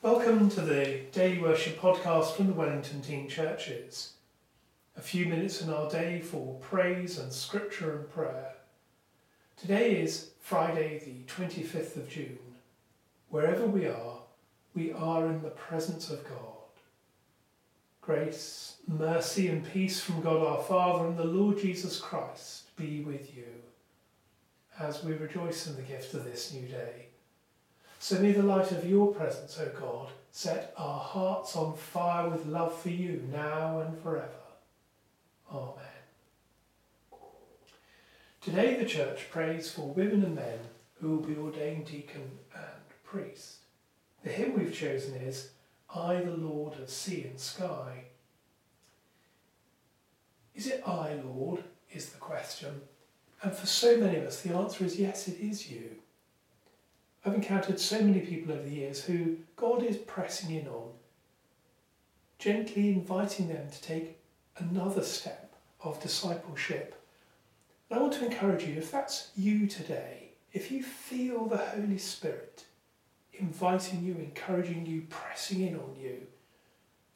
Welcome to the Daily Worship podcast from the Wellington Teen Churches. A few minutes in our day for praise and scripture and prayer. Today is Friday, the 25th of June. Wherever we are, we are in the presence of God. Grace, mercy, and peace from God our Father and the Lord Jesus Christ be with you as we rejoice in the gift of this new day. So may the light of your presence, O God, set our hearts on fire with love for you now and forever. Amen. Today the Church prays for women and men who will be ordained deacon and priest. The hymn we've chosen is I, the Lord of sea and sky. Is it I, Lord? is the question. And for so many of us, the answer is yes, it is you. I've encountered so many people over the years who God is pressing in on, gently inviting them to take another step of discipleship. And I want to encourage you, if that's you today, if you feel the Holy Spirit inviting you, encouraging you, pressing in on you,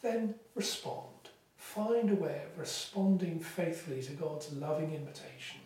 then respond. Find a way of responding faithfully to God's loving invitation.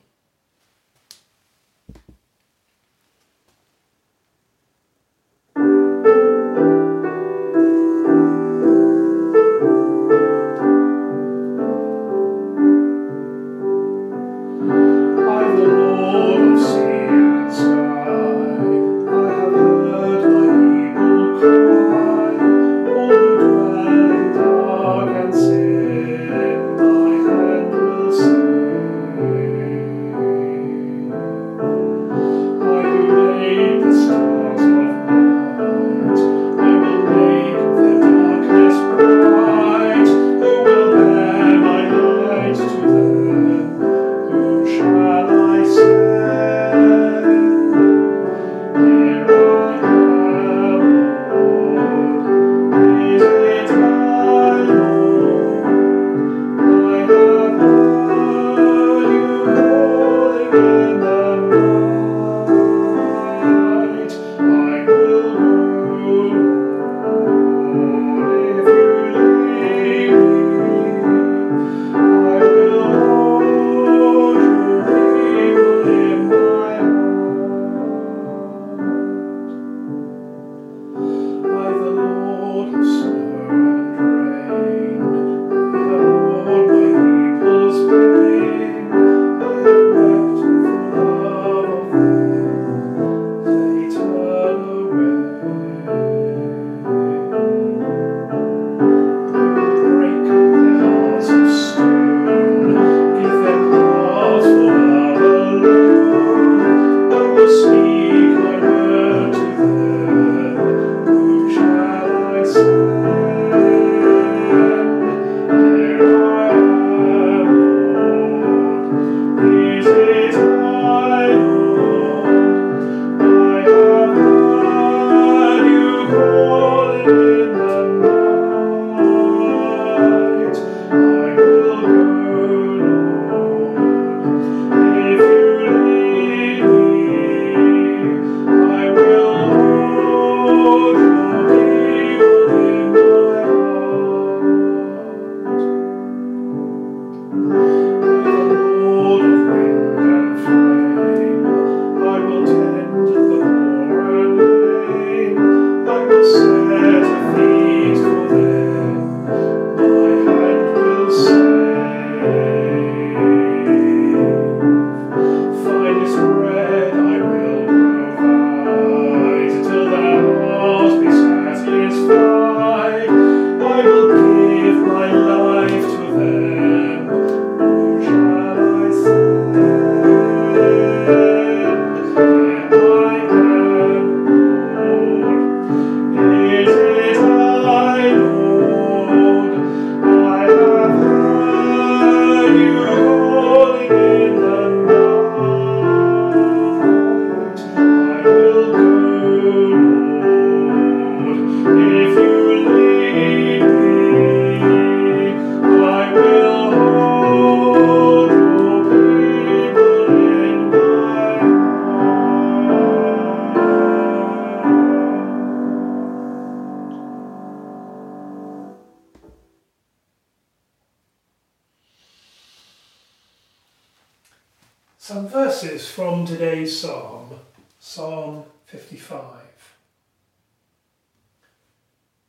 Some verses from today's psalm, Psalm 55.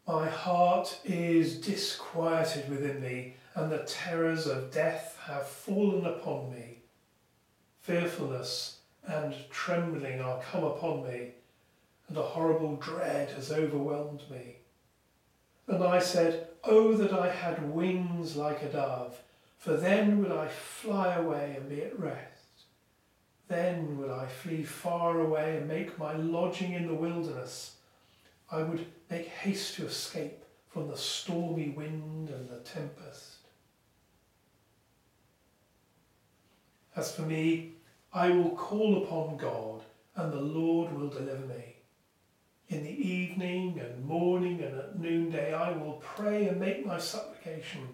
My heart is disquieted within me, and the terrors of death have fallen upon me. Fearfulness and trembling are come upon me, and a horrible dread has overwhelmed me. And I said, Oh, that I had wings like a dove, for then would I fly away and be at rest. Then would I flee far away and make my lodging in the wilderness. I would make haste to escape from the stormy wind and the tempest. As for me, I will call upon God, and the Lord will deliver me. In the evening and morning and at noonday I will pray and make my supplication,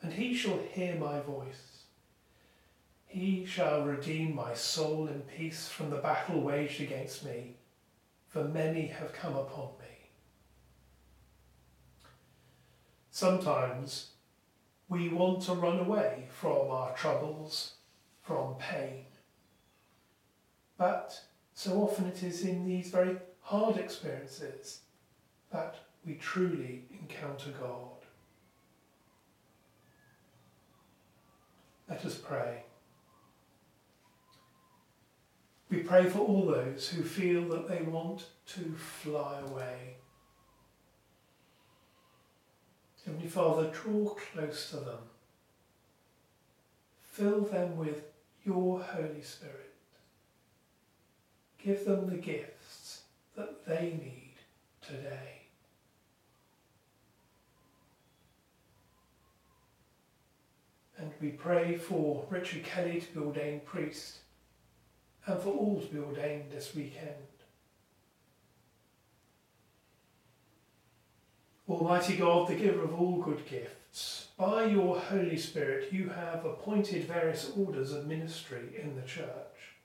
and he shall hear my voice. He shall redeem my soul in peace from the battle waged against me, for many have come upon me. Sometimes we want to run away from our troubles, from pain. But so often it is in these very hard experiences that we truly encounter God. Let us pray. We pray for all those who feel that they want to fly away. Heavenly Father, draw close to them. Fill them with your Holy Spirit. Give them the gifts that they need today. And we pray for Richard Kelly to be ordained priest and for all to be ordained this weekend. Almighty God, the giver of all good gifts, by your Holy Spirit you have appointed various orders of ministry in the Church.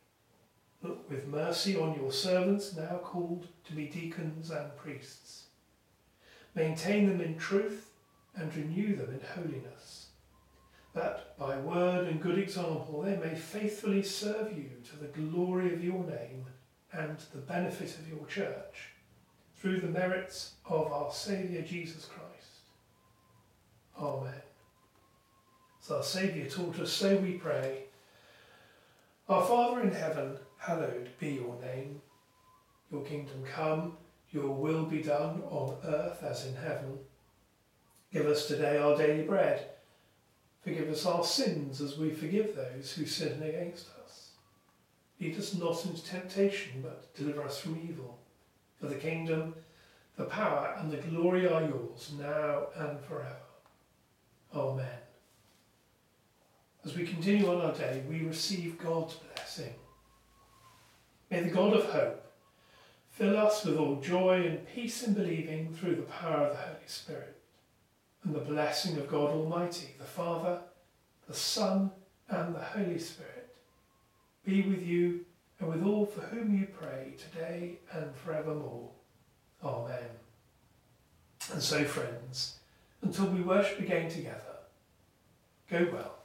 Look with mercy on your servants now called to be deacons and priests. Maintain them in truth and renew them in holiness that by word and good example they may faithfully serve you to the glory of your name and the benefit of your church, through the merits of our Saviour Jesus Christ. Amen. As our Saviour taught us, so we pray. Our Father in heaven, hallowed be your name. Your kingdom come, your will be done on earth as in heaven. Give us today our daily bread Forgive us our sins as we forgive those who sin against us. Lead us not into temptation, but deliver us from evil. For the kingdom, the power, and the glory are yours, now and forever. Amen. As we continue on our day, we receive God's blessing. May the God of hope fill us with all joy and peace in believing through the power of the Holy Spirit and the blessing of God Almighty, the Father, the Son, and the Holy Spirit be with you and with all for whom you pray today and forevermore. Amen. And so, friends, until we worship again together, go well